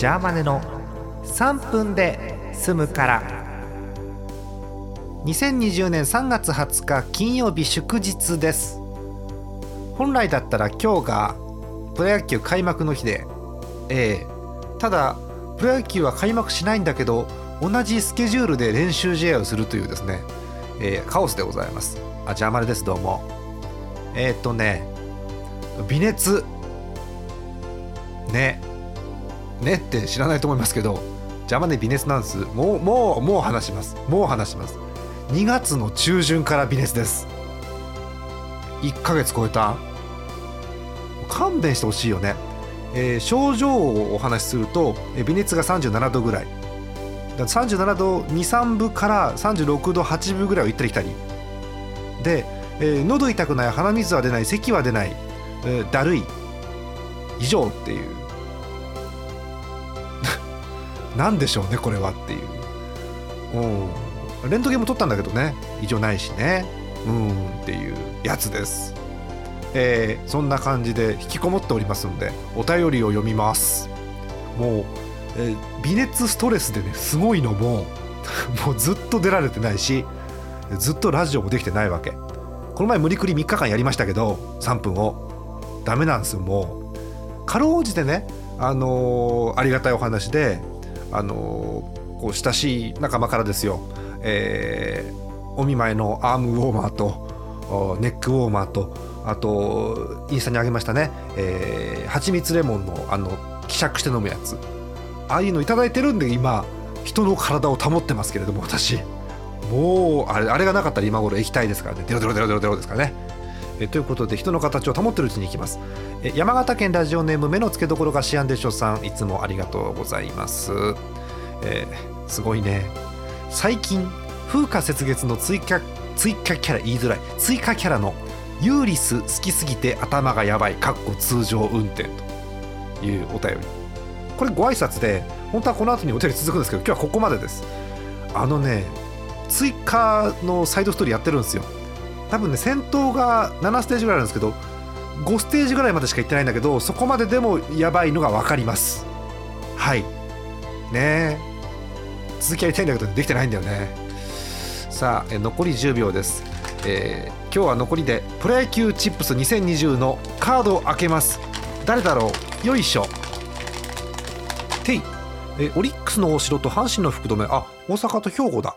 ジャーマネの3分で済むから。2020年3月20日金曜日祝日です。本来だったら今日がプロ野球開幕の日で。ええ。ただプロ野球は開幕しないんだけど同じスケジュールで練習試合をするというですね、えー、カオスでございます。あジャーマネですどうも。えー、っとね微熱。ね。ねって知らないと思いますけど邪魔で微熱なんですもうもうもう話します。もう話します。2月の中旬から微熱です。1ヶ月超えた？勘弁してほしいよね、えー、症状をお話しすると、え、微熱が37度ぐらい。だ37度23分から36度8分ぐらいを行ったり来たり。で、えー、喉痛くない鼻水は出ない咳は出ない、えー、だるい。以上っていう。何でしょうねこれはっていう。うん。レントゲンも撮ったんだけどね。異常ないしね。うんっていうやつです。えー、そんな感じで引きこもっておりますのでお便りを読みます。もう、えー、微熱ストレスでねすごいのも もうずっと出られてないしずっとラジオもできてないわけ。この前無理くり3日間やりましたけど3分を。ダメなんですよもう。かろうじてねあのー、ありがたいお話であのこう親しい仲間からですよ、えー、お見舞いのアームウォーマーとネックウォーマーとあとインスタにあげましたね、えー、蜂蜜レモンのあの希釈して飲むやつ。ああいうの頂いてるんで今人の体を保ってますけれども私。もうあれあれがなかったら今頃液体ですからね。デロデロデロデロデロですからね。えということで人の形を保ってるうちにいきます。え山形県ラジオネーム目の付けどころがシアンでしょさんいつもありがとうございます、えー、すごいね。最近風化雪月の追加追加キャラ言いづらい。追加キャラのユーリス好きすぎて頭がやばい。かっこ通常運転と。いうお便り。これご挨拶で本当はこの後にお便り続くんですけど今日はここまでです。あのね追加のサイドストーリーやってるんですよ。多分ね戦闘が7ステージぐらいあるんですけど5ステージぐらいまでしか行ってないんだけどそこまででもやばいのが分かります。はい。ね。え続きやりたいんだけどできてないんだよね。さあ残り10秒です、えー、今日は残りでプロ野球チップス2020のカードを開けます。誰だろう？よいしょ。てい。えオリックスのお城と阪神の福留。あ大阪と兵庫だ。